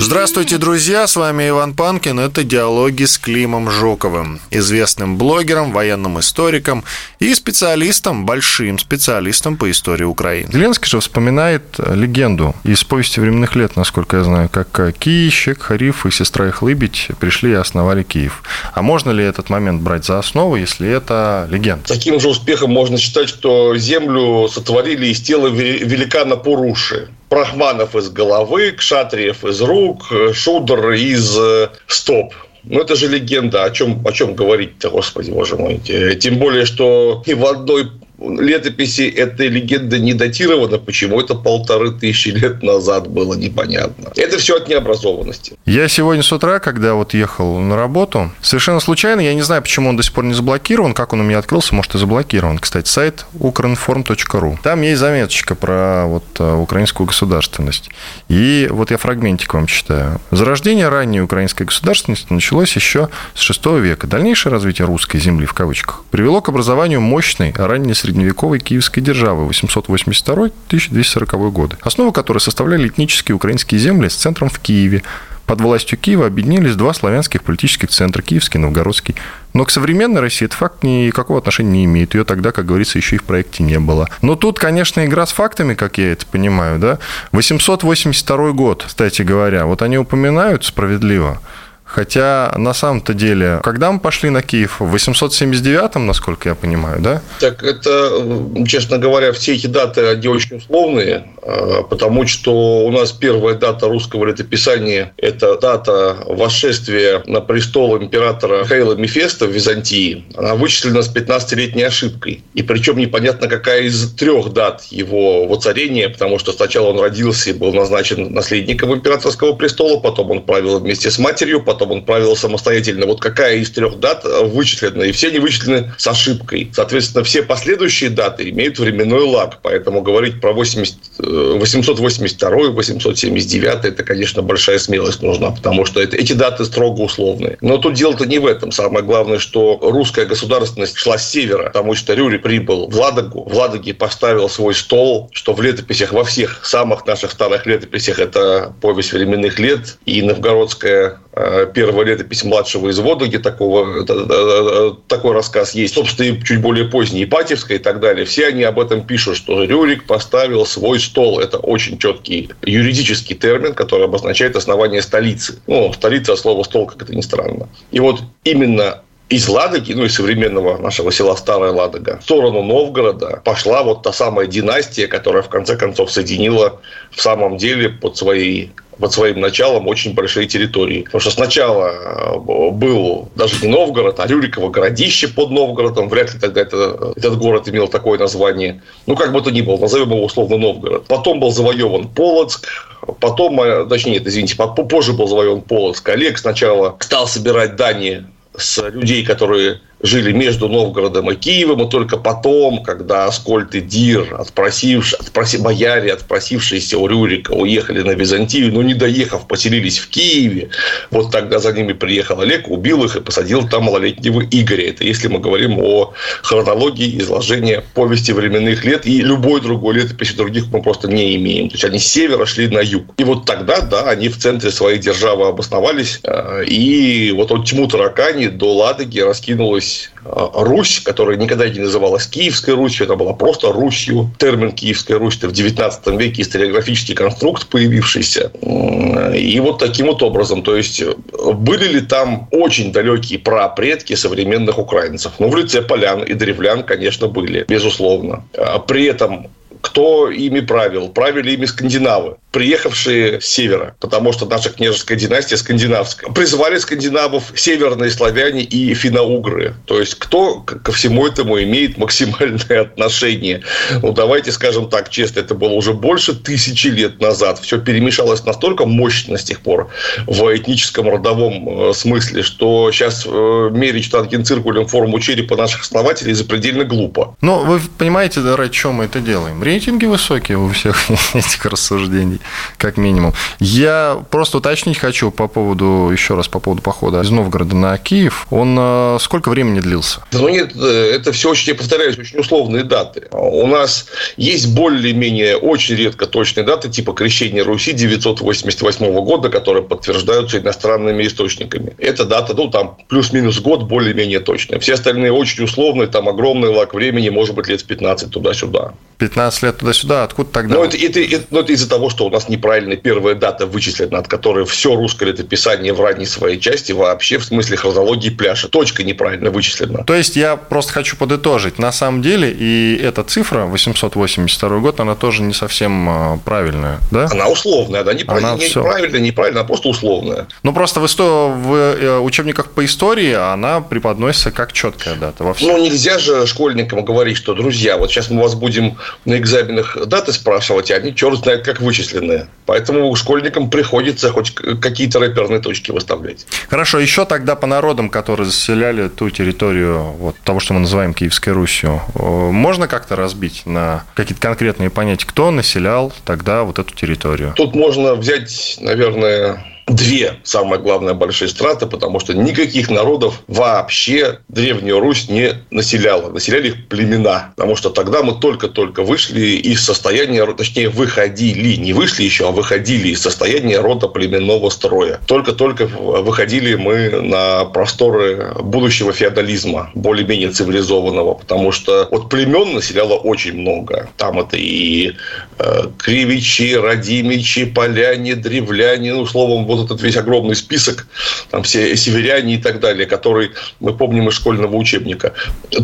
Здравствуйте, друзья! С вами Иван Панкин. Это «Диалоги с Климом Жуковым», известным блогером, военным историком и специалистом, большим специалистом по истории Украины. Зеленский же вспоминает легенду из повести временных лет, насколько я знаю, как Киищик, Хариф и сестра их Лыбедь пришли и основали Киев. А можно ли этот момент брать за основу, если это легенда? Таким же успехом можно считать, что землю сотворили из тела великана Пуруши. Прахманов из головы, Кшатриев из рук, Шудр из э, стоп. Ну, это же легенда. О чем, о чем говорить-то, господи, боже мой. Тем более, что ни в одной летописи этой легенды не датирована. Почему это полторы тысячи лет назад было непонятно. Это все от необразованности. Я сегодня с утра, когда вот ехал на работу, совершенно случайно, я не знаю, почему он до сих пор не заблокирован, как он у меня открылся, может и заблокирован. Кстати, сайт ukrinform.ru. Там есть заметочка про вот э, украинскую государственность. И вот я фрагментик вам читаю. Зарождение ранней украинской государственности началось еще с VI века. Дальнейшее развитие русской земли, в кавычках, привело к образованию мощной ранней средневековой киевской державы 882-1240 годы, основу которой составляли этнические украинские земли с центром в Киеве. Под властью Киева объединились два славянских политических центра – Киевский и Новгородский. Но к современной России этот факт никакого отношения не имеет. Ее тогда, как говорится, еще и в проекте не было. Но тут, конечно, игра с фактами, как я это понимаю, да. 882 год, кстати говоря, вот они упоминают справедливо, Хотя на самом-то деле, когда мы пошли на Киев? В 879-м, насколько я понимаю, да? Так это, честно говоря, все эти даты, они очень условные, а, потому что у нас первая дата русского летописания – это дата восшествия на престол императора Михаила Мефеста в Византии. Она вычислена с 15-летней ошибкой. И причем непонятно, какая из трех дат его воцарения, потому что сначала он родился и был назначен наследником императорского престола, потом он правил вместе с матерью, потом потом он правил самостоятельно. Вот какая из трех дат вычислена? И все они вычислены с ошибкой. Соответственно, все последующие даты имеют временной лаг. Поэтому говорить про 80, 882, 879 это, конечно, большая смелость нужна, потому что это, эти даты строго условные. Но тут дело-то не в этом. Самое главное, что русская государственность шла с севера, потому что Рюрик прибыл в Ладогу, в Ладоге поставил свой стол, что в летописях, во всех самых наших старых летописях, это повесть временных лет и новгородская э, первая летопись младшего извода, где такого, такой рассказ есть. Собственно, и чуть более поздний, Ипатьевская и так далее. Все они об этом пишут, что Рюрик поставил свой стол. Это очень четкий юридический термин, который обозначает основание столицы. Ну, столица от слова стол, как это ни странно. И вот именно из Ладоги, ну, из современного нашего села Старая Ладога, в сторону Новгорода пошла вот та самая династия, которая в конце концов соединила в самом деле под своей под своим началом очень большие территории. Потому что сначала э, был даже не Новгород, а Рюриково городище под Новгородом. Вряд ли тогда это, этот город имел такое название. Ну, как бы то ни было, назовем его условно Новгород. Потом был завоеван Полоцк, потом, э, точнее, нет, извините, позже был завоеван Полоцк. Олег сначала стал собирать дани с людей, которые жили между Новгородом и Киевом, и только потом, когда Аскольд и Дир, отпросивши, отпроси, бояре, отпросившиеся у Рюрика, уехали на Византию, но не доехав, поселились в Киеве, вот тогда за ними приехал Олег, убил их и посадил там малолетнего Игоря. Это если мы говорим о хронологии изложения повести временных лет, и любой другой летописи других мы просто не имеем. То есть, они с севера шли на юг. И вот тогда, да, они в центре своей державы обосновались, э, и вот от Тмутаракани до Ладоги раскинулась появилась а, Русь, которая никогда не называлась Киевской Русью, это была просто Русью. Термин Киевская Русь это в 19 веке историографический конструкт появившийся. И вот таким вот образом, то есть были ли там очень далекие прапредки современных украинцев? Ну, в лице полян и древлян, конечно, были, безусловно. А при этом кто ими правил? Правили ими скандинавы, приехавшие с севера, потому что наша княжеская династия скандинавская. Призвали скандинавов северные славяне и финно-угры. То есть, кто ко всему этому имеет максимальное отношение? Ну, давайте скажем так честно, это было уже больше тысячи лет назад. Все перемешалось настолько мощно с тех пор в этническом родовом э, смысле, что сейчас э, мерить штангенциркулем форму черепа наших основателей запредельно глупо. Но вы понимаете, да, ради чего мы это делаем? Рейтинги высокие у всех этих рассуждений, как минимум. Я просто уточнить хочу по поводу, еще раз по поводу похода из Новгорода на Киев. Он э, сколько времени длился? Ну нет, э, это все очень, я повторяюсь, очень условные даты. У нас есть более-менее очень редко точные даты, типа крещения Руси 988 года, которые подтверждаются иностранными источниками. Эта дата, ну, там плюс-минус год более-менее точная. Все остальные очень условные, там огромный лак времени, может быть, лет 15 туда-сюда. 15 лет туда-сюда, откуда тогда? Ну, это, это, это, ну, это из-за того, что у нас неправильная первая дата вычислена, от которой все русское летописание в ранней своей части вообще в смысле хронологии пляжа. Точка неправильно вычислена. То есть, я просто хочу подытожить. На самом деле, и эта цифра, 882 год, она тоже не совсем а, правильная, да? Она условная, да, неправ... она не, все... неправильная, неправильная, а просто условная. Ну, просто в, исто... в э, учебниках по истории она преподносится как четкая дата. Во всем. Ну, нельзя же школьникам говорить, что, друзья, вот сейчас мы вас будем на экзаменах даты спрашивать, а они черт знает как вычисленные. Поэтому школьникам приходится хоть какие-то рэперные точки выставлять. Хорошо, еще тогда по народам, которые заселяли ту территорию вот, того, что мы называем Киевской Русью, можно как-то разбить на какие-то конкретные понятия, кто населял тогда вот эту территорию? Тут можно взять, наверное, две, самое главное, большие страты, потому что никаких народов вообще Древнюю Русь не населяла. Населяли их племена. Потому что тогда мы только-только вышли из состояния, точнее, выходили, не вышли еще, а выходили из состояния рода племенного строя. Только-только выходили мы на просторы будущего феодализма, более-менее цивилизованного, потому что от племен населяло очень много. Там это и э, кривичи, радимичи, поляне, древляне, ну, словом, вот вот этот весь огромный список, там все северяне и так далее, который мы помним из школьного учебника.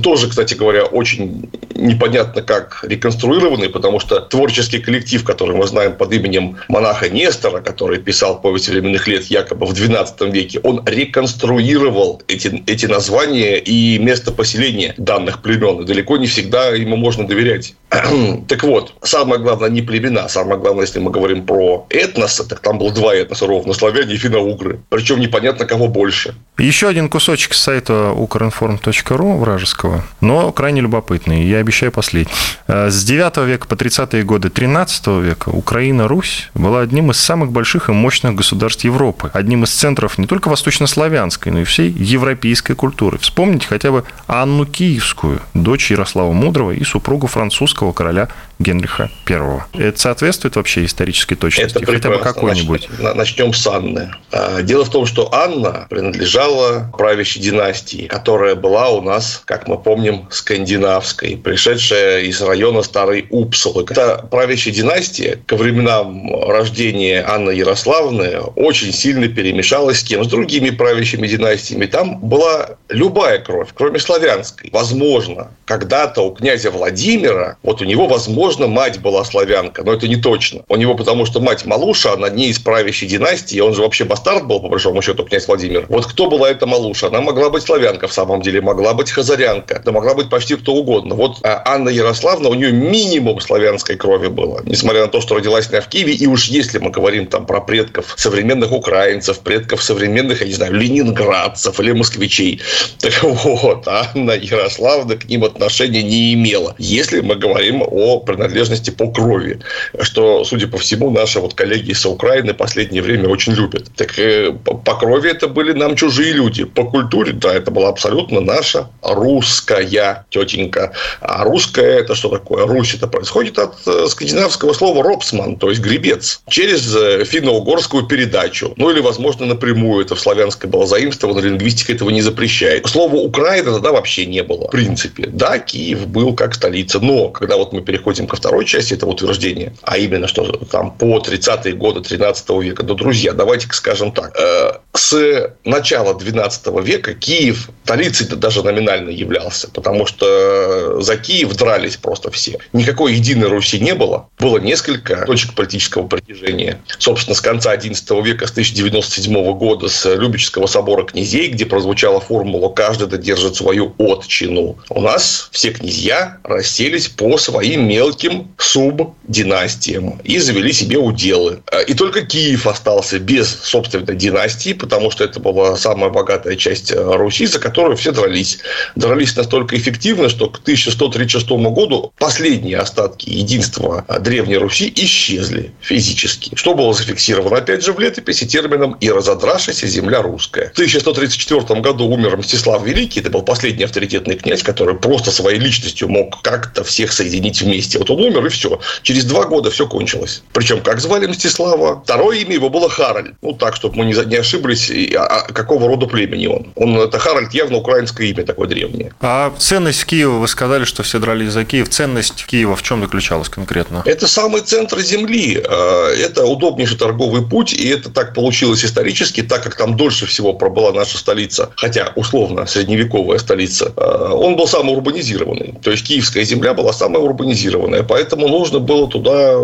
Тоже, кстати говоря, очень непонятно как реконструированный, потому что творческий коллектив, который мы знаем под именем монаха Нестора, который писал повесть временных лет якобы в XII веке, он реконструировал эти, эти названия и место поселения данных племен. И далеко не всегда ему можно доверять. так вот, самое главное не племена, самое главное, если мы говорим про этносы, так там было два этноса ровно, славяне и финно-угры. Причем непонятно, кого больше. Еще один кусочек с сайта ukrinform.ru вражеского, но крайне любопытный. Я обещаю последний. Э, с 9 века по 30-е годы 13 века Украина-Русь была одним из самых больших и мощных государств Европы. Одним из центров не только восточнославянской, но и всей европейской культуры. Вспомните хотя бы Анну Киевскую, дочь Ярослава Мудрого и супругу французского короля Генриха I. Это соответствует вообще исторической точности? Это хотя бы какой-нибудь? Начнем с Анны. А, дело в том, что Анна принадлежала правящей династии, которая была у нас, как мы помним, скандинавской, пришедшая из района Старой Упсулы. Эта правящая династия ко временам рождения Анны Ярославны очень сильно перемешалась с кем? С другими правящими династиями. Там была любая кровь, кроме славянской. Возможно, когда-то у князя Владимира, вот у него, возможно, мать была славянка, но это не точно. У него потому что мать Малуша, она не из правящей династии, он же вообще бастард был, по большому счету, князь Владимир. Вот кто была эта Малуша? Она могла быть славянка в самом деле, могла быть хазарянка, да могла быть почти кто угодно. Вот а Анна Ярославна, у нее минимум славянской крови было, несмотря на то, что родилась она в Киеве, и уж если мы говорим там про предков современных украинцев, предков современных, я не знаю, ленинградцев или москвичей, так вот, Анна Ярославна к ним отношения не имела. Если мы говорим о принадлежности по крови, что, судя по всему, наши вот коллеги из Украины последнее время очень любят. Так э, по крови это были нам чужие люди. По культуре, да, это была абсолютно наша русская тетенька. А русская это что такое? Русь это происходит от э, скандинавского слова робсман, то есть гребец. Через э, финно-угорскую передачу. Ну или, возможно, напрямую. Это в славянской было заимствовано, лингвистика этого не запрещает. Слова Украина тогда вообще не было. В принципе. Да, Киев был как столица. Но, когда вот мы переходим ко второй части этого утверждения, а именно, что там по 30-е годы 13 века, да, друзья, давайте скажем так, э, с начала 12 века Киев столицей даже номинально являлся, потому что за Киев дрались просто все. Никакой единой Руси не было. Было несколько точек политического притяжения. Собственно, с конца 11 века, с 1097 года, с Любического собора князей, где прозвучала формула «каждый додержит свою отчину». У нас все князья расселись по своим мелким субдинастиям и завели себе уделы. И только Киев остался без собственной династии, потому что это была самая богатая часть э, Руси, за которую все дрались. Дрались настолько эффективно, что к 1136 году последние остатки единства Древней Руси исчезли физически. Что было зафиксировано, опять же, в летописи термином «и разодравшаяся земля русская». В 1134 году умер Мстислав Великий, это был последний авторитетный князь, который просто своей личностью мог как-то всех соединить вместе. Вот он умер, и все. Через два года все кончилось. Причем, как звали Мстислава? Второе имя его было Харальд. Ну, так, чтобы мы не ошиблись, а, а какого рода племени он. Он это Харальд явно украинское имя такое древнее. А ценность Киева, вы сказали, что все дрались за Киев. Ценность Киева в чем заключалась конкретно? Это самый центр земли. А, это удобнейший торговый путь, и это так получилось исторически, так как там дольше всего пробыла наша столица, хотя условно средневековая столица, а, он был самый урбанизированный. То есть Киевская земля была самая урбанизированная, поэтому нужно было туда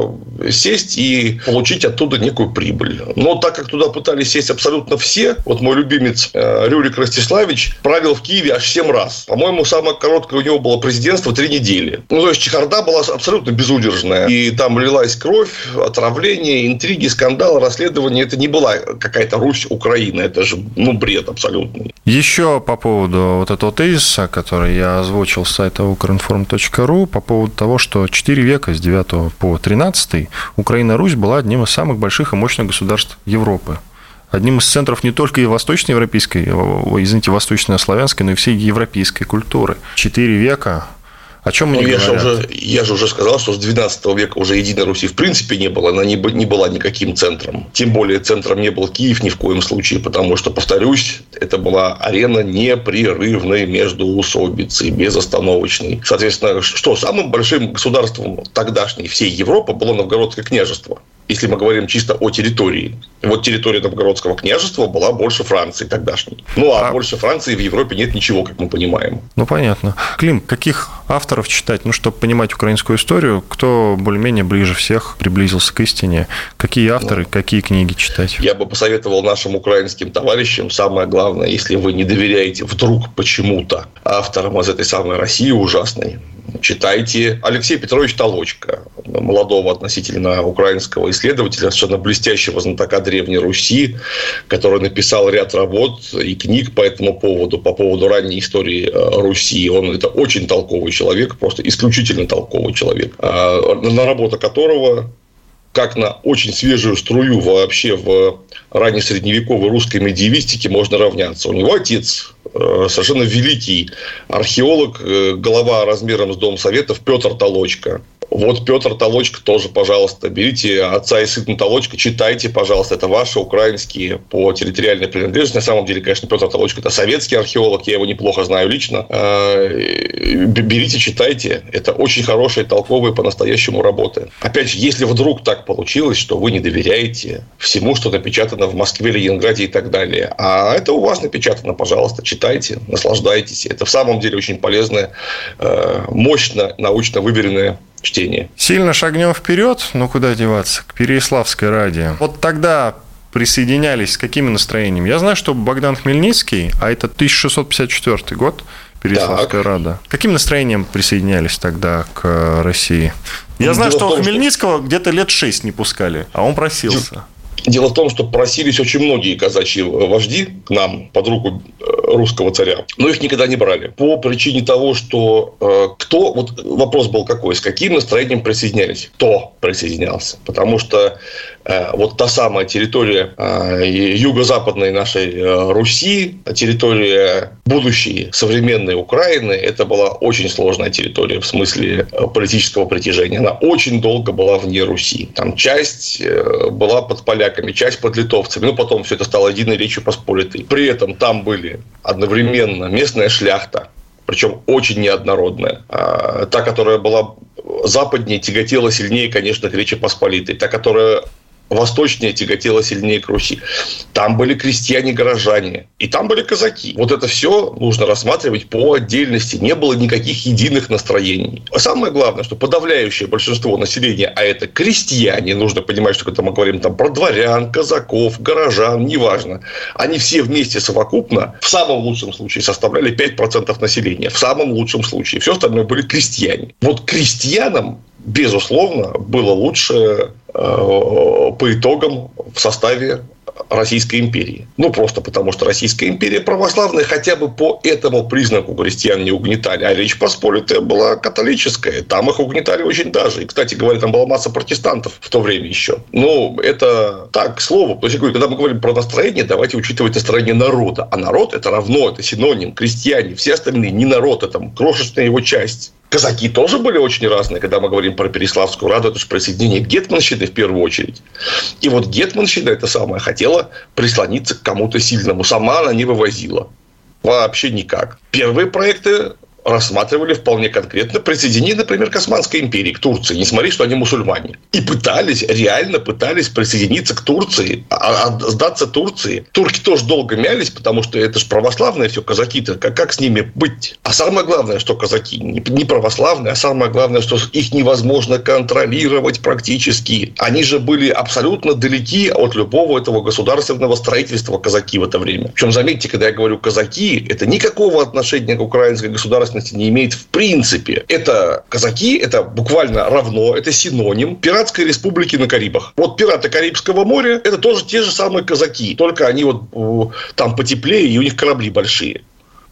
сесть и получить оттуда некую прибыль. Но так как туда пытались сесть абсолютно все, вот мой любимец э, Рюрик Ростиславич правил в Киеве аж 7 раз. По-моему, самое короткое у него было президентство 3 недели. Ну, то есть, чехарда была абсолютно безудержная. И там лилась кровь, отравление, интриги, скандалы, расследования. Это не была какая-то Русь Украина. Это же, ну, бред абсолютный. Еще по поводу вот этого тезиса, который я озвучил с сайта ukrinform.ru, по поводу того, что 4 века с 9 по 13 Украина-Русь была одним из самых больших и мощных государств Европы одним из центров не только и восточноевропейской, извините, восточно-славянской, но и всей европейской культуры. Четыре века о чем мы ну, я Же уже, я же уже сказал, что с 12 века уже Единой Руси в принципе не было. Она не, не была никаким центром. Тем более центром не был Киев ни в коем случае, потому что, повторюсь, это была арена непрерывной междуусобицы, безостановочной. Соответственно, что самым большим государством тогдашней всей Европы было Новгородское княжество если мы говорим чисто о территории. Вот территория Новгородского княжества была больше Франции тогдашней. Ну, а, а больше Франции в Европе нет ничего, как мы понимаем. Ну, понятно. Клим, каких авторов читать? Ну, чтобы понимать украинскую историю, кто более-менее ближе всех приблизился к истине? Какие авторы, ну, какие книги читать? Я бы посоветовал нашим украинским товарищам, самое главное, если вы не доверяете вдруг почему-то авторам из этой самой России ужасной, читайте Алексей Петрович Толочка, молодого относительно украинского исследователя, совершенно блестящего знатока Древней Руси, который написал ряд работ и книг по этому поводу, по поводу ранней истории э, Руси. Он это очень толковый человек, просто исключительно толковый человек, а, на работу которого как на очень свежую струю вообще в раннесредневековой русской медиевистике можно равняться. У него отец Э, совершенно великий археолог, э, голова размером с Дом Советов Петр Толочка. Вот Петр Толочка тоже, пожалуйста, берите отца и сына Толочка, читайте, пожалуйста, это ваши украинские по территориальной принадлежности. На самом деле, конечно, Петр Толочка – это советский археолог, я его неплохо знаю лично. Э, берите, читайте. Это очень хорошие, толковые по-настоящему работы. Опять же, если вдруг так получилось, что вы не доверяете всему, что напечатано в Москве, Ленинграде и так далее, а это у вас напечатано, пожалуйста, читайте, наслаждайтесь. Это в самом деле очень полезное, э, мощно, научно выверенное чтение. Сильно шагнем вперед, но куда деваться, к Переяславской ради. Вот тогда присоединялись с какими настроениями? Я знаю, что Богдан Хмельницкий, а это 1654 год, Переяславская так. Рада. Каким настроением присоединялись тогда к России? Я ну, знаю, что том, Хмельницкого что... где-то лет шесть не пускали, а он просился. Дело в том, что просились очень многие казачьи вожди к нам под руку э, русского царя, но их никогда не брали. По причине того, что э, кто, вот вопрос был какой, с каким настроением присоединялись? Кто присоединялся? Потому что вот та самая территория э, юго-западной нашей э, Руси, территория будущей современной Украины, это была очень сложная территория в смысле э, политического притяжения. Она очень долго была вне Руси. Там часть э, была под поляками, часть под литовцами. Ну, потом все это стало единой речью посполитой. При этом там были одновременно местная шляхта, причем очень неоднородная. Та, которая была западнее, тяготела сильнее, конечно, к Речи Посполитой. Та, которая восточнее тяготела сильнее к Руси. Там были крестьяне-горожане, и там были казаки. Вот это все нужно рассматривать по отдельности. Не было никаких единых настроений. А самое главное, что подавляющее большинство населения, а это крестьяне, нужно понимать, что когда мы говорим там про дворян, казаков, горожан, неважно, они все вместе совокупно в самом лучшем случае составляли 5% населения. В самом лучшем случае. Все остальное были крестьяне. Вот крестьянам безусловно, было лучше по итогам в составе Российской империи. Ну, просто потому, что Российская империя православная хотя бы по этому признаку крестьян не угнетали. А Речь Посполитая была католическая. Там их угнетали очень даже. И, кстати говоря, там была масса протестантов в то время еще. Ну, это так, к слову. То есть, когда мы говорим про настроение, давайте учитывать настроение народа. А народ – это равно, это синоним. Крестьяне, все остальные не народ, это крошечная его часть. Казаки тоже были очень разные, когда мы говорим про Переславскую Раду, это же присоединение к Гетманщине в первую очередь. И вот Гетманщина, это самое, хотела прислониться к кому-то сильному. Сама она не вывозила. Вообще никак. Первые проекты рассматривали вполне конкретно присоединение, например, к Османской империи, к Турции, несмотря что они мусульмане. И пытались, реально пытались присоединиться к Турции, а, а сдаться Турции. Турки тоже долго мялись, потому что это же православные все казаки-то, как, как с ними быть? А самое главное, что казаки не, не православные, а самое главное, что их невозможно контролировать практически. Они же были абсолютно далеки от любого этого государственного строительства казаки в это время. Причем, заметьте, когда я говорю казаки, это никакого отношения к украинской государственной государственности не имеет в принципе. Это казаки, это буквально равно, это синоним пиратской республики на Карибах. Вот пираты Карибского моря – это тоже те же самые казаки, только они вот там потеплее, и у них корабли большие.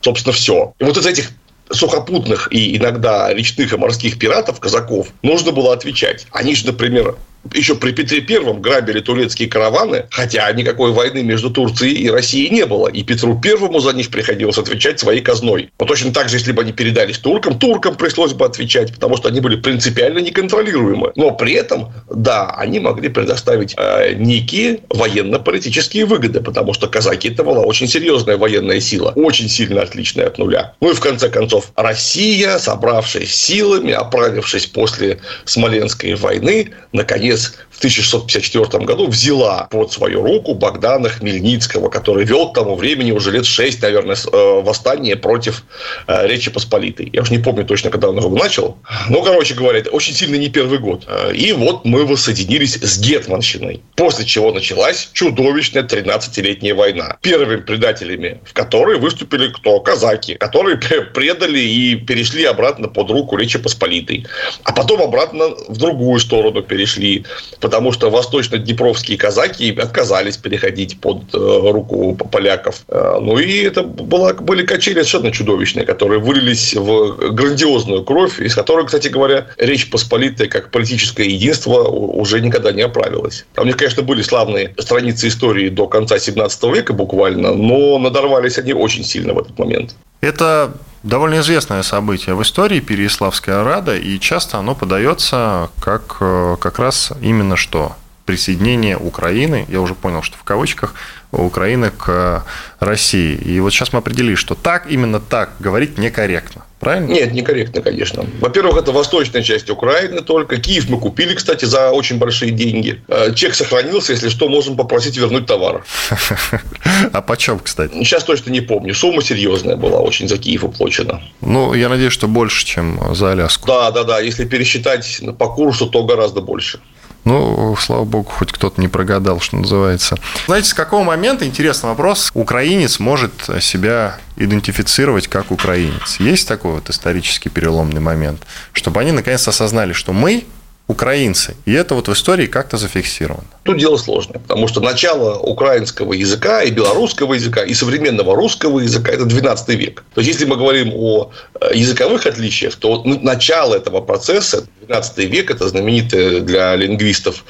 Собственно, все. И вот из этих сухопутных и иногда речных и морских пиратов, казаков, нужно было отвечать. Они же, например, еще при Петре Первом грабили турецкие караваны, хотя никакой войны между Турцией и Россией не было. И Петру Первому за них приходилось отвечать своей казной. Но точно так же, если бы они передались туркам, туркам пришлось бы отвечать, потому что они были принципиально неконтролируемы. Но при этом, да, они могли предоставить э, некие военно-политические выгоды, потому что казаки это была очень серьезная военная сила, очень сильно отличная от нуля. Ну и в конце концов, Россия, собравшись силами, оправившись после Смоленской войны, наконец наконец, в 1654 году взяла под свою руку Богдана Хмельницкого, который вел к тому времени уже лет шесть, наверное, э, восстание против э, Речи Посполитой. Я уж не помню точно, когда он его начал. Но, короче говоря, это очень сильно не первый год. Э, и вот мы воссоединились с Гетманщиной. После чего началась чудовищная 13-летняя война. Первыми предателями, в которой выступили кто? Казаки, которые предали и перешли обратно под руку Речи Посполитой. А потом обратно в другую сторону перешли потому что восточно-днепровские казаки отказались переходить под э, руку поляков. Э, ну и это была, были качели совершенно чудовищные, которые вылились в грандиозную кровь, из которой, кстати говоря, Речь Посполитая как политическое единство уже никогда не оправилась. Там у них, конечно, были славные страницы истории до конца 17 века буквально, но надорвались они очень сильно в этот момент. Это довольно известное событие в истории Переяславская Рада, и часто оно подается как э, как раз именно что? Присоединение Украины, я уже понял, что в кавычках, Украины к России. И вот сейчас мы определили, что так, именно так говорить некорректно. Правильно? Нет, некорректно, конечно. Во-первых, это восточная часть Украины только. Киев мы купили, кстати, за очень большие деньги. Э, чек сохранился, если что, можем попросить вернуть товар. А почем, кстати? Сейчас точно не помню. Сумма серьезная была очень за Киев уплачена. Ну, я надеюсь, что больше, чем за Аляску. Да, да, да. Если пересчитать по курсу, то гораздо больше. Ну, слава богу, хоть кто-то не прогадал, что называется. Знаете, с какого момента, интересный вопрос, украинец может себя идентифицировать как украинец? Есть такой вот исторический переломный момент, чтобы они наконец осознали, что мы украинцы. И это вот в истории как-то зафиксировано. Тут дело сложное, потому что начало украинского языка и белорусского языка и современного русского языка – это 12 век. То есть, если мы говорим о э, языковых отличиях, то начало этого процесса, 12 век – это знаменитое для лингвистов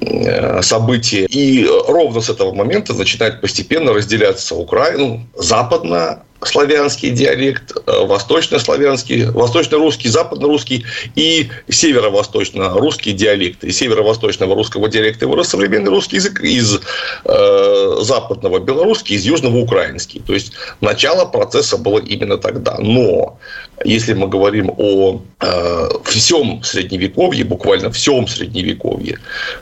э, событие. И ровно с этого момента начинает постепенно разделяться Украину западно славянский диалект, э, восточнославянский, восточно-русский, западно-русский и северо-восточно-русский диалект. Из северо-восточного русского диалекта вырос современный русский язык, из э, западного белорусский, из южного украинский. То есть, начало процесса было именно тогда. Но если мы говорим о э, всем средневековье, буквально всем средневековье,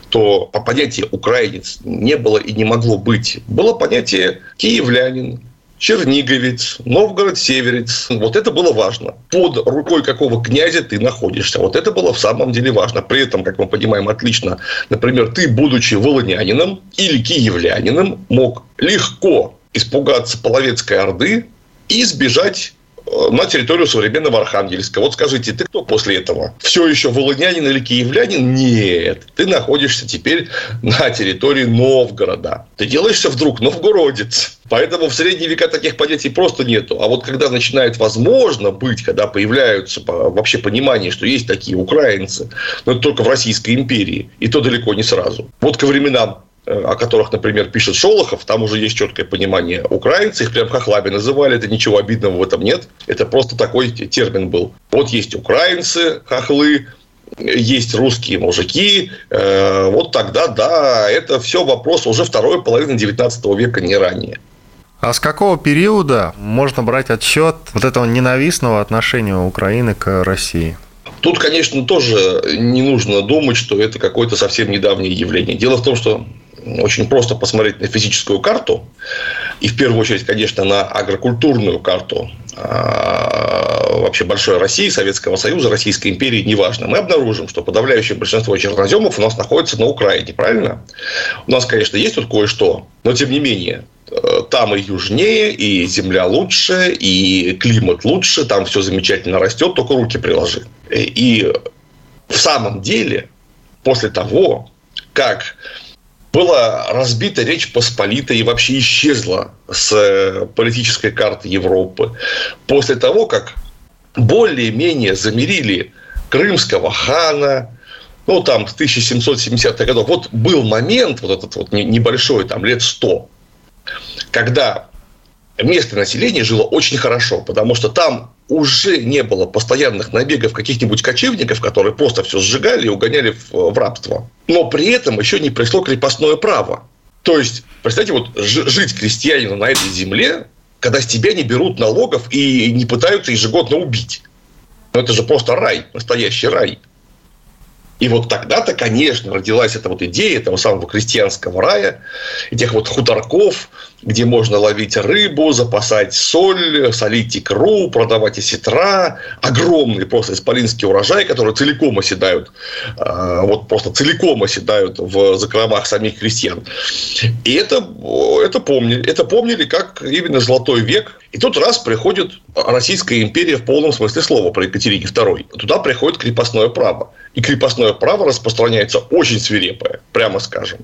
то по понятию украинец не было и не могло быть. Было понятие киевлянин, Черниговец, Новгород-Северец. Вот это было важно. Под рукой какого князя ты находишься. Вот это было в самом деле важно. При этом, как мы понимаем отлично, например, ты, будучи волонянином или киевлянином, мог легко испугаться половецкой орды и сбежать на территорию современного Архангельска. Вот скажите, ты кто после этого? Все еще волынянин или киевлянин? Нет. Ты находишься теперь на территории Новгорода. Ты делаешься вдруг новгородец. Поэтому в средние века таких понятий просто нету. А вот когда начинает возможно быть, когда появляются вообще понимание, что есть такие украинцы, но это только в Российской империи, и то далеко не сразу. Вот ко временам Э, о которых, например, пишет Шолохов, там уже есть четкое понимание украинцы, их прям хохлами называли, это ничего обидного в этом нет, это просто такой термин был. Вот есть украинцы, хохлы, есть русские мужики, э, вот тогда, да, это все вопрос уже второй половины 19 века, не ранее. А с какого периода можно брать отсчет вот этого ненавистного отношения Украины к России? Тут, конечно, тоже не нужно думать, что это какое-то совсем недавнее явление. Дело в том, что очень просто посмотреть на физическую карту, и в первую очередь, конечно, на агрокультурную карту а, вообще большой России, Советского Союза, Российской империи, неважно, мы обнаружим, что подавляющее большинство черноземов у нас находится на Украине, правильно? У нас, конечно, есть тут кое-что, но тем не менее, э, там и южнее, и земля лучше, и климат лучше, там все замечательно растет, только руки приложи. И в самом деле, после того, как была разбита Речь Посполитая и вообще исчезла с э, политической карты Европы. После того, как более-менее замерили крымского хана, ну, там, с 1770-х годов. Вот был момент, вот этот вот небольшой, там, лет 100, когда местное население жило очень хорошо, потому что там уже не было постоянных набегов каких-нибудь кочевников, которые просто все сжигали и угоняли в, в рабство. Но при этом еще не пришло крепостное право. То есть, представьте, вот жить крестьянину на этой земле, когда с тебя не берут налогов и не пытаются ежегодно убить. Ну, это же просто рай, настоящий рай. И вот тогда-то, конечно, родилась эта вот идея этого самого крестьянского рая, этих вот хуторков, где можно ловить рыбу, запасать соль, солить икру, продавать осетра. Огромный просто исполинский урожай, который целиком оседают, а, вот просто целиком оседают в закромах самих крестьян. И это, это, помнили, это помнили как именно золотой век. И тут раз приходит Российская империя в полном смысле слова про Екатерине II. Туда приходит крепостное право. И крепостное право распространяется очень свирепое, прямо скажем.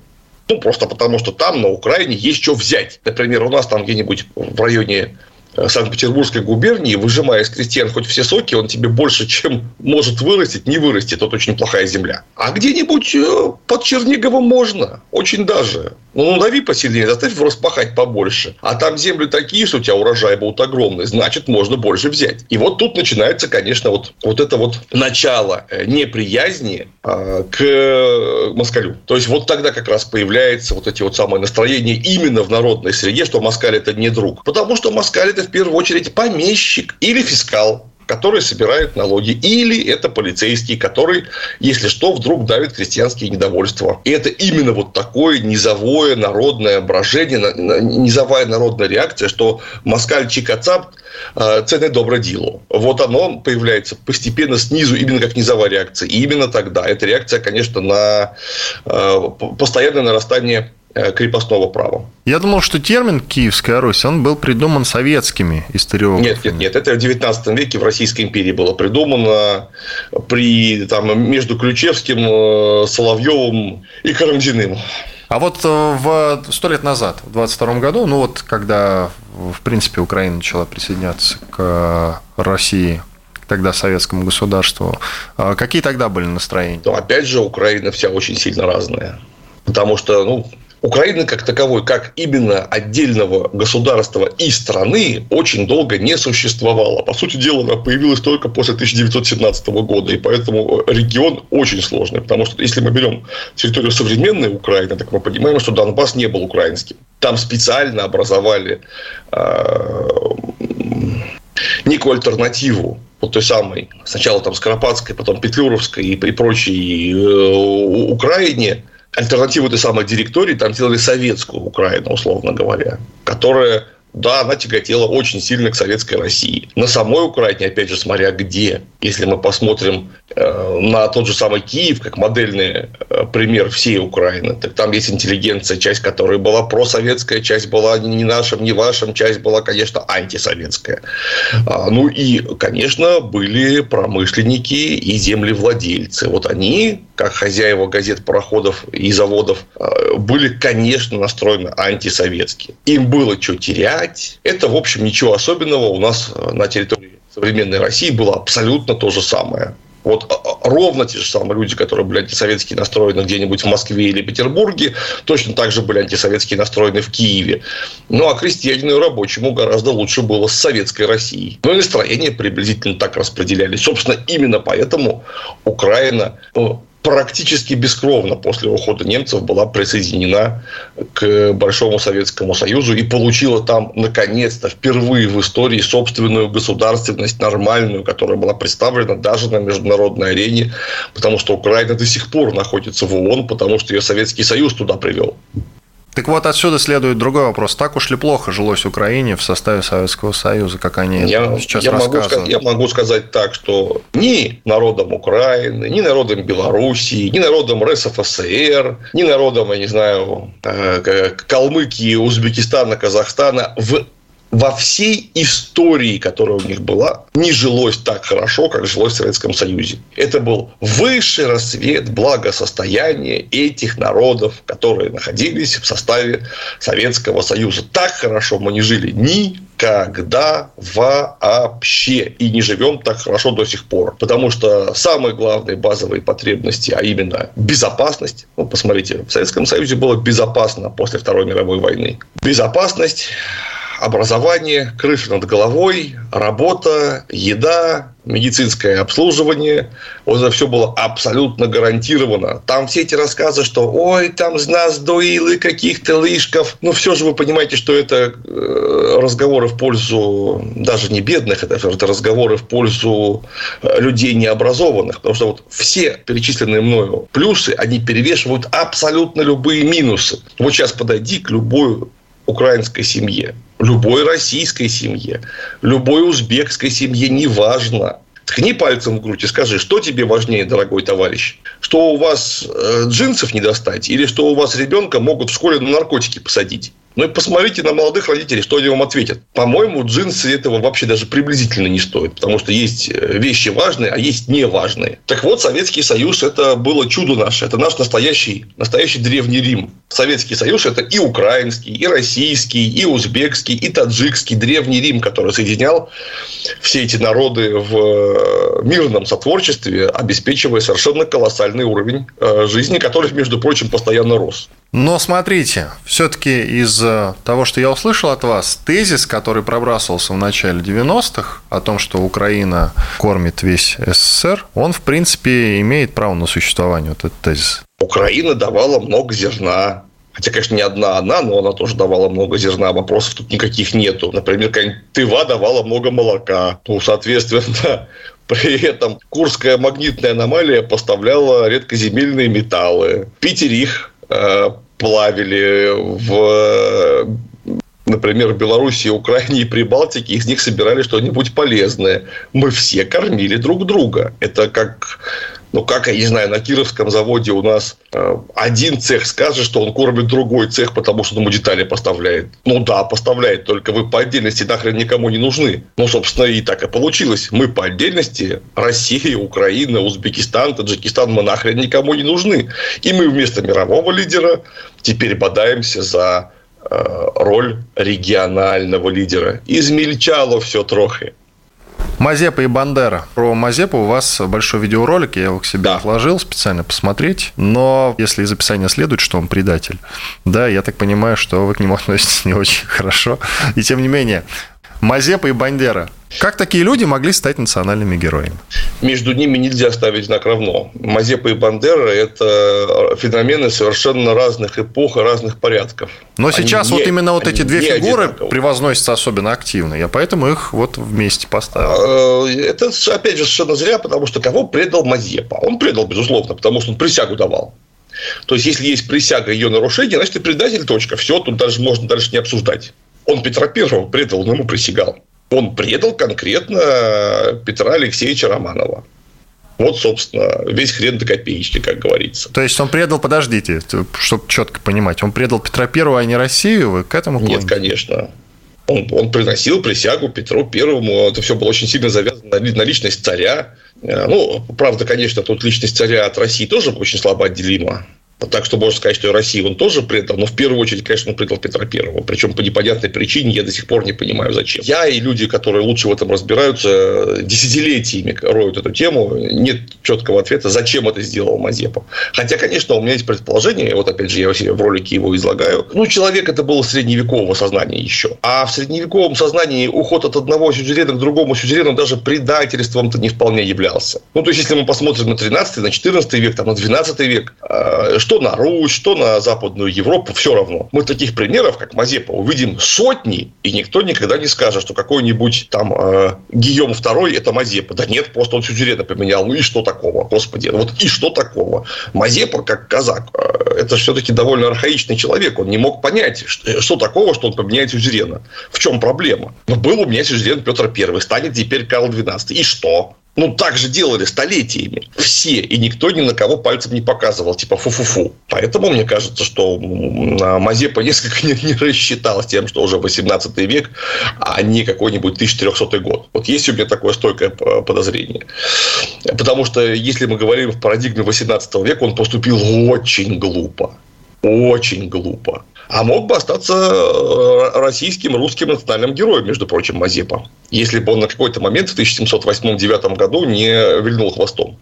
Ну, просто потому, что там, на Украине, есть что взять. Например, у нас там где-нибудь в районе Э, Санкт-Петербургской губернии, выжимая из крестьян хоть все соки, он тебе больше, чем может вырастить, не вырастет. Это очень плохая земля. А где-нибудь э, под Черниговым можно. Очень даже. Ну, ну надави посильнее, заставь его распахать побольше. А там земли такие, что у тебя урожай будут огромный. Значит, можно больше взять. И вот тут начинается, конечно, вот, вот это вот начало э, неприязни э, к москалю. То есть, вот тогда как раз появляются вот эти вот самые настроения именно в народной среде, что москаль это не друг. Потому что москаль это в первую очередь помещик или фискал который собирает налоги, или это полицейский, который, если что, вдруг давит крестьянские недовольства. И это именно вот такое низовое народное брожение, низовая народная реакция, что москаль Чикацап э, цены добродилу. Вот оно появляется постепенно снизу, именно как низовая реакция. И именно тогда. эта реакция, конечно, на э, постоянное нарастание крепостного права. Я думал, что термин «Киевская Русь», он был придуман советскими историографами. Нет, нет, нет. Это в 19 веке в Российской империи было придумано при, там, между Ключевским, э, Соловьевым и Карамзиным. А вот э, в сто лет назад, в 22 году, ну вот когда, в принципе, Украина начала присоединяться к России, тогда советскому государству, какие тогда были настроения? Ну, опять же, Украина вся очень сильно разная. Потому что, ну, Украины как таковой, как именно отдельного государства и страны, очень долго не существовало. По сути дела, она появилась только после 1917 года, и поэтому регион очень сложный. Потому что если мы берем территорию современной Украины, так мы понимаем, что Донбасс не был украинским. Там специально образовали э, некую альтернативу вот той самой, сначала там Скоропадской, потом Петлюровской и, и прочей э, Украине, альтернативу этой самой директории там делали советскую Украину, условно говоря, которая да, она тяготела очень сильно к советской России. На самой Украине, опять же, смотря где. Если мы посмотрим э, на тот же самый Киев, как модельный э, пример всей Украины, так там есть интеллигенция, часть которой была просоветская, часть была не нашим, не вашим, часть была, конечно, антисоветская. А, ну и, конечно, были промышленники и землевладельцы. Вот они, как хозяева газет, пароходов и заводов, э, были, конечно, настроены антисоветски. Им было что терять. Это, в общем, ничего особенного у нас э, на территории современной России было абсолютно то же самое. Вот а, а, ровно те же самые люди, которые были антисоветски настроены где-нибудь в Москве или Петербурге, точно так же были антисоветски настроены в Киеве. Ну, а крестьянину и рабочему гораздо лучше было с советской Россией. Но ну, и настроения приблизительно так распределялись. Собственно, именно поэтому Украина практически бескровно после ухода немцев была присоединена к Большому Советскому Союзу и получила там, наконец-то, впервые в истории собственную государственность нормальную, которая была представлена даже на международной арене, потому что Украина до сих пор находится в ООН, потому что ее Советский Союз туда привел. Так вот, отсюда следует другой вопрос. Так уж ли плохо жилось Украине в составе Советского Союза, как они я, сейчас я рассказывают? Могу, я могу сказать так, что ни народом Украины, ни народом Белоруссии, ни народом РСФСР, ни народом, я не знаю, э, Калмыкии, Узбекистана, Казахстана в во всей истории, которая у них была, не жилось так хорошо, как жилось в Советском Союзе. Это был высший рассвет благосостояния этих народов, которые находились в составе Советского Союза. Так хорошо мы не жили никогда вообще. И не живем так хорошо до сих пор. Потому что самые главные базовые потребности, а именно безопасность. Ну, посмотрите, в Советском Союзе было безопасно после Второй мировой войны. Безопасность образование, крыша над головой, работа, еда, медицинское обслуживание. Вот это все было абсолютно гарантировано. Там все эти рассказы, что ой, там с нас доилы каких-то лышков. Ну, все же вы понимаете, что это э, разговоры в пользу даже не бедных, это, это разговоры в пользу э, людей необразованных. Потому что вот все перечисленные мною плюсы, они перевешивают абсолютно любые минусы. Вот сейчас подойди к любой украинской семье любой российской семье, любой узбекской семье, неважно. Ткни пальцем в грудь и скажи, что тебе важнее, дорогой товарищ? Что у вас э, джинсов не достать или что у вас ребенка могут в школе на наркотики посадить? Ну и посмотрите на молодых родителей, что они вам ответят. По-моему, джинсы этого вообще даже приблизительно не стоят, потому что есть э, вещи важные, а есть неважные. Так вот, Советский Союз – это было чудо наше, это наш настоящий, настоящий древний Рим. Советский Союз – это и украинский, и российский, и узбекский, и таджикский древний Рим, который соединял все эти народы в э, мирном сотворчестве, обеспечивая совершенно колоссальный уровень э, жизни, который, между прочим, постоянно рос. Но смотрите, все-таки из э, того, что я услышал от вас, тезис, который пробрасывался в начале 90-х о том, что Украина кормит весь СССР, он, в принципе, имеет право на существование, вот этот тезис. Украина давала много зерна, Хотя, конечно, не одна она, но она тоже давала много зерна. Вопросов тут никаких нету. Например, Тыва давала много молока. Ну, соответственно, при этом Курская магнитная аномалия поставляла редкоземельные металлы. Питер их плавили в например, в Белоруссии, Украине и Прибалтике, из них собирали что-нибудь полезное. Мы все кормили друг друга. Это как ну, как, я не знаю, на Кировском заводе у нас э, один цех скажет, что он кормит другой цех, потому что ему детали поставляет. Ну да, поставляет, только вы по отдельности нахрен никому не нужны. Ну, собственно, и так и получилось. Мы по отдельности, Россия, Украина, Узбекистан, Таджикистан, мы нахрен никому не нужны. И мы вместо мирового лидера теперь бодаемся за э, роль регионального лидера. Измельчало все трохи. Мазепа и Бандера. Про Мазепу у вас большой видеоролик, я его к себе да. отложил специально посмотреть. Но если из описания следует, что он предатель, да, я так понимаю, что вы к нему относитесь не очень хорошо. И тем не менее, Мазепа и Бандера – как такие люди могли стать национальными героями? Между ними нельзя ставить знак равно. Мазепа и Бандера – это феномены совершенно разных эпох и разных порядков. Но они сейчас не, вот именно вот эти две фигуры одинаковые. превозносятся особенно активно. Я поэтому их вот вместе поставил. А, это, опять же, совершенно зря, потому что кого предал Мазепа? Он предал, безусловно, потому что он присягу давал. То есть, если есть присяга ее нарушения, значит, ты предатель, точка. Все, тут даже можно дальше не обсуждать. Он Петра Первого предал, он ему присягал. Он предал конкретно Петра Алексеевича Романова. Вот, собственно, весь хрен до копеечки, как говорится. То есть он предал, подождите, чтобы четко понимать, он предал Петра Первого, а не Россию? Вы к этому клоните? Нет, конечно. Он, он приносил присягу Петру Первому. Это все было очень сильно завязано на, на личность царя. Э, ну, правда, конечно, тут личность царя от России тоже очень слабо отделима. Так что можно сказать, что и Россию он тоже предал, но в первую очередь, конечно, он предал Петра Первого. Причем по непонятной причине я до сих пор не понимаю, зачем. Я и люди, которые лучше в этом разбираются, десятилетиями роют эту тему. Нет четкого ответа, зачем это сделал Мазепа. Хотя, конечно, у меня есть предположение, вот опять же, я в ролике его излагаю. Ну, человек это было средневекового сознания еще. А в средневековом сознании уход от одного сюзерена к другому сюзерену даже предательством-то не вполне являлся. Ну, то есть, если мы посмотрим на 13 на 14 век, там, на 12 век, а, что на Русь, что на Западную Европу, все равно. Мы таких примеров, как Мазепа, увидим сотни, и никто никогда не скажет, что какой-нибудь там э, Гийом II это Мазепа. Да нет, просто он сюзерена поменял. Ну и что такого? Господи, вот и что такого? Мазепа, как казак, э, это все-таки довольно архаичный человек. Он не мог понять, что, что такого, что он поменяет сюзерена. В чем проблема? Но был у меня сюзерен Петр I, станет теперь Карл XII. И что? Ну, так же делали столетиями. Все. И никто ни на кого пальцем не показывал. Типа фу-фу-фу. Поэтому мне кажется, что Мазепа несколько не, не рассчитал с тем, что уже 18 век, а не какой-нибудь 1300 год. Вот есть у меня такое стойкое подозрение. Потому что, если мы говорим в парадигме 18 века, он поступил очень глупо. Очень глупо. А мог бы остаться э, российским, русским национальным героем, между прочим, Мазепа. Если бы он на какой-то момент в 1708-1709 году не вильнул хвостом.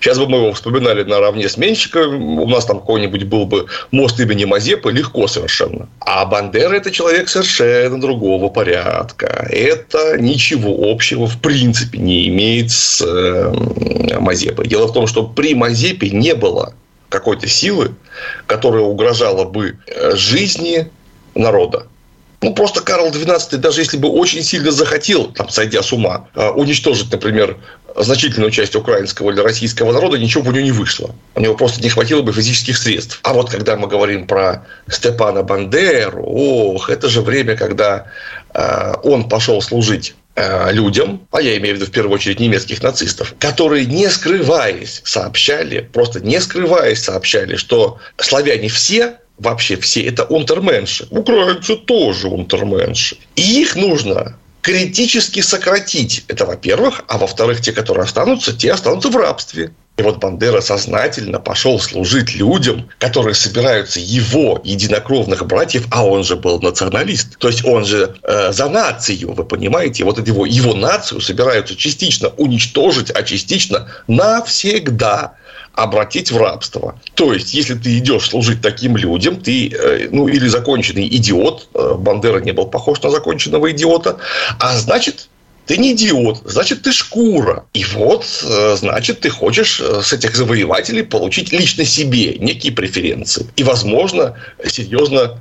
Сейчас бы мы его вспоминали наравне с Менщиком, у нас там какой-нибудь был бы мост имени Мазепы, легко совершенно. А Бандера – это человек совершенно другого порядка. Это ничего общего в принципе не имеет с э, Мазепой. Дело в том, что при Мазепе не было какой-то силы, которая угрожала бы э, жизни народа. Ну, просто Карл XII, даже если бы очень сильно захотел, там, сойдя с ума, э, уничтожить, например, значительную часть украинского или российского народа, ничего бы у него не вышло. У него просто не хватило бы физических средств. А вот когда мы говорим про Степана Бандеру, ох, это же время, когда э, он пошел служить людям, а я имею в виду в первую очередь немецких нацистов, которые не скрываясь сообщали, просто не скрываясь сообщали, что славяне все вообще все это унтерменши. Украинцы тоже унтерменши. И их нужно критически сократить. Это во-первых. А во-вторых, те, которые останутся, те останутся в рабстве. И вот Бандера сознательно пошел служить людям, которые собираются его единокровных братьев, а он же был националист. То есть он же э, за нацию, вы понимаете, вот его, его нацию собираются частично уничтожить, а частично навсегда обратить в рабство. То есть, если ты идешь служить таким людям, ты, э, ну, или законченный идиот, э, Бандера не был похож на законченного идиота, а значит, ты не идиот, значит, ты шкура. И вот, э, значит, ты хочешь э, с этих завоевателей получить лично себе некие преференции. И, возможно, серьезно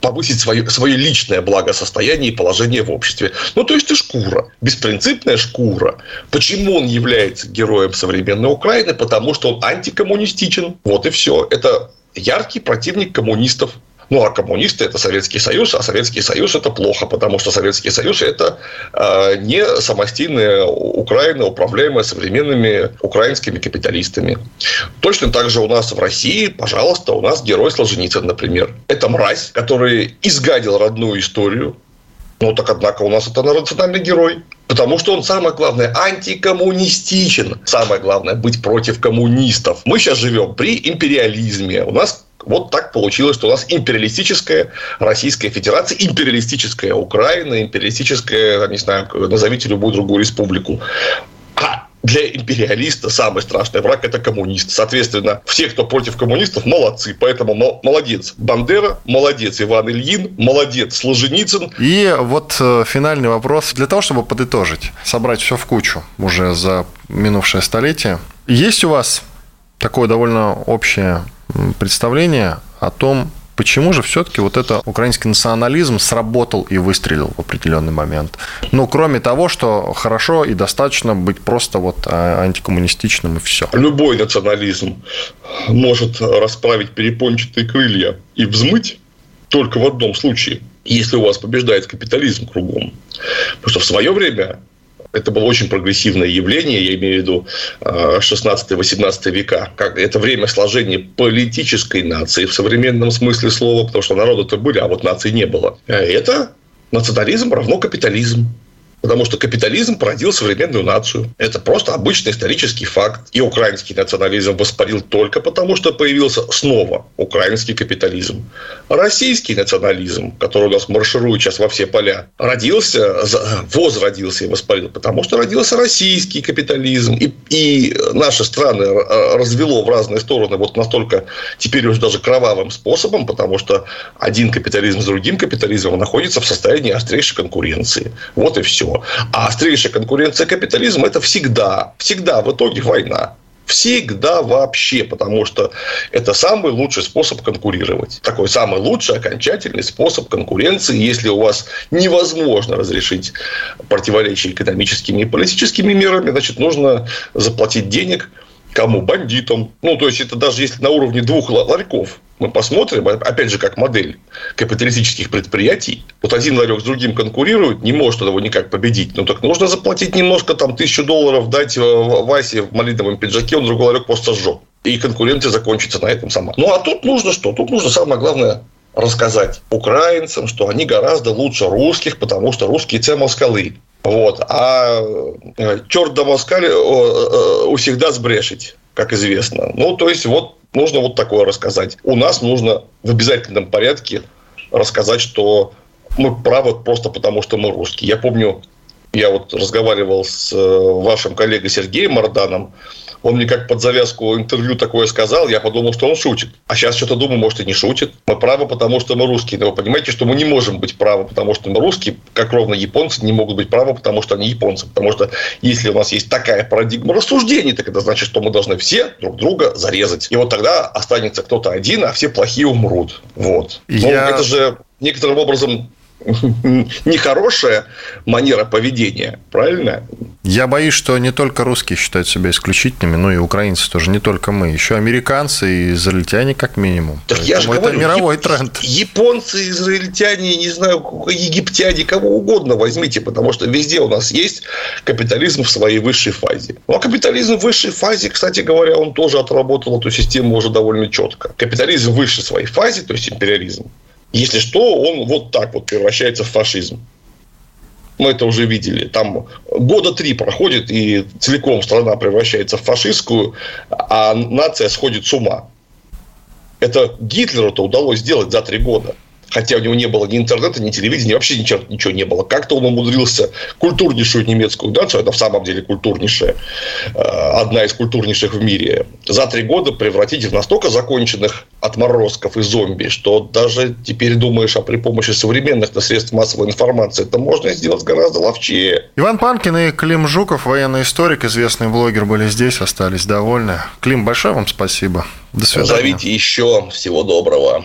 повысить свое, свое личное благосостояние и положение в обществе. Ну, то есть, ты шкура, беспринципная шкура. Почему он является героем современной Украины? Потому что он антикоммунистичен. Вот и все. Это яркий противник коммунистов. Ну, а коммунисты – это Советский Союз, а Советский Союз – это плохо, потому что Советский Союз – это э, не самостийная Украина, управляемая современными украинскими капиталистами. Точно так же у нас в России, пожалуйста, у нас герой Солженицын, например. Это мразь, который изгадил родную историю, ну, так, однако, у нас это национальный герой. Потому что он, самое главное, антикоммунистичен. Самое главное, быть против коммунистов. Мы сейчас живем при империализме. У нас вот так получилось, что у нас империалистическая Российская Федерация, империалистическая Украина, империалистическая, не знаю, назовите любую другую республику. А для империалиста самый страшный враг – это коммунист. Соответственно, все, кто против коммунистов, молодцы. Поэтому молодец Бандера, молодец Иван Ильин, молодец Солженицын. И вот э, финальный вопрос. Для того, чтобы подытожить, собрать все в кучу уже за минувшее столетие. Есть у вас такое довольно общее представление о том, Почему же все-таки вот это украинский национализм сработал и выстрелил в определенный момент? Ну, кроме того, что хорошо и достаточно быть просто вот а, антикоммунистичным и все. Любой национализм может расправить перепончатые крылья и взмыть только в одном случае. если у вас побеждает капитализм кругом. Потому что в свое время это было очень прогрессивное явление, я имею в виду 16-18 э, века. Как, это время сложения политической нации в современном смысле слова, потому что народы-то были, а вот нации не было. Э, это национализм равно капитализм. Потому что капитализм породил современную нацию. Это просто обычный исторический факт. И украинский национализм воспарил только потому, что появился снова украинский капитализм. Российский национализм, который у нас марширует сейчас во все поля, родился, возродился и воспарил, потому что родился российский капитализм. И, и наши страны развело в разные стороны вот настолько теперь уже даже кровавым способом, потому что один капитализм с другим капитализмом находится в состоянии острейшей конкуренции. Вот и все. А острейшая конкуренция капитализм это всегда, всегда в итоге война. Всегда вообще, потому что это самый лучший способ конкурировать. Такой самый лучший окончательный способ конкуренции, если у вас невозможно разрешить противоречия экономическими и политическими мерами, значит, нужно заплатить денег кому? Бандитам. Ну, то есть, это даже если на уровне двух ларьков мы посмотрим, опять же, как модель капиталистических предприятий. Вот один ларек с другим конкурирует, не может его никак победить. Ну, так нужно заплатить немножко, там, тысячу долларов дать э, Васе в малиновом пиджаке, он другой ларек просто сжег. И конкуренция закончится на этом сама. Ну, а тут нужно что? Тут нужно самое главное рассказать украинцам, что они гораздо лучше русских, потому что русские це москалы. Вот. А э, черт до москали э, всегда сбрешить, как известно. Ну, то есть, вот нужно вот такое рассказать. У нас нужно в обязательном порядке рассказать, что мы правы просто потому, что мы русские. Я помню, я вот разговаривал с э, вашим коллегой Сергеем Марданом, он мне как под завязку интервью такое сказал, я подумал, что он шутит. А сейчас что-то думаю, может, и не шутит. Мы правы, потому что мы русские. Но вы понимаете, что мы не можем быть правы, потому что мы русские, как ровно японцы не могут быть правы, потому что они японцы. Потому что если у нас есть такая парадигма рассуждений, так это значит, что мы должны все друг друга зарезать. И вот тогда останется кто-то один, а все плохие умрут. Вот. Но я... это же некоторым образом нехорошая манера поведения, правильно? Я боюсь, что не только русские считают себя исключительными, но и украинцы тоже, не только мы. Еще американцы и израильтяне как минимум. Так Поэтому я же это говорю, мировой тренд. Японцы, израильтяне, не знаю, египтяне, кого угодно возьмите, потому что везде у нас есть капитализм в своей высшей фазе. Ну, а капитализм в высшей фазе, кстати говоря, он тоже отработал эту систему уже довольно четко. Капитализм в высшей своей фазе, то есть империализм, если что, он вот так вот превращается в фашизм. Мы это уже видели. Там года три проходит, и целиком страна превращается в фашистскую, а нация сходит с ума. Это Гитлеру-то удалось сделать за три года хотя у него не было ни интернета, ни телевидения, вообще ничего, ничего не было. Как-то он умудрился культурнейшую немецкую нацию, это в самом деле культурнейшая, э, одна из культурнейших в мире, за три года превратить в настолько законченных отморозков и зомби, что даже теперь думаешь, а при помощи современных средств массовой информации это можно сделать гораздо ловчее. Иван Панкин и Клим Жуков, военный историк, известный блогер, были здесь, остались довольны. Клим, большое вам спасибо. До свидания. Зовите еще. Всего доброго.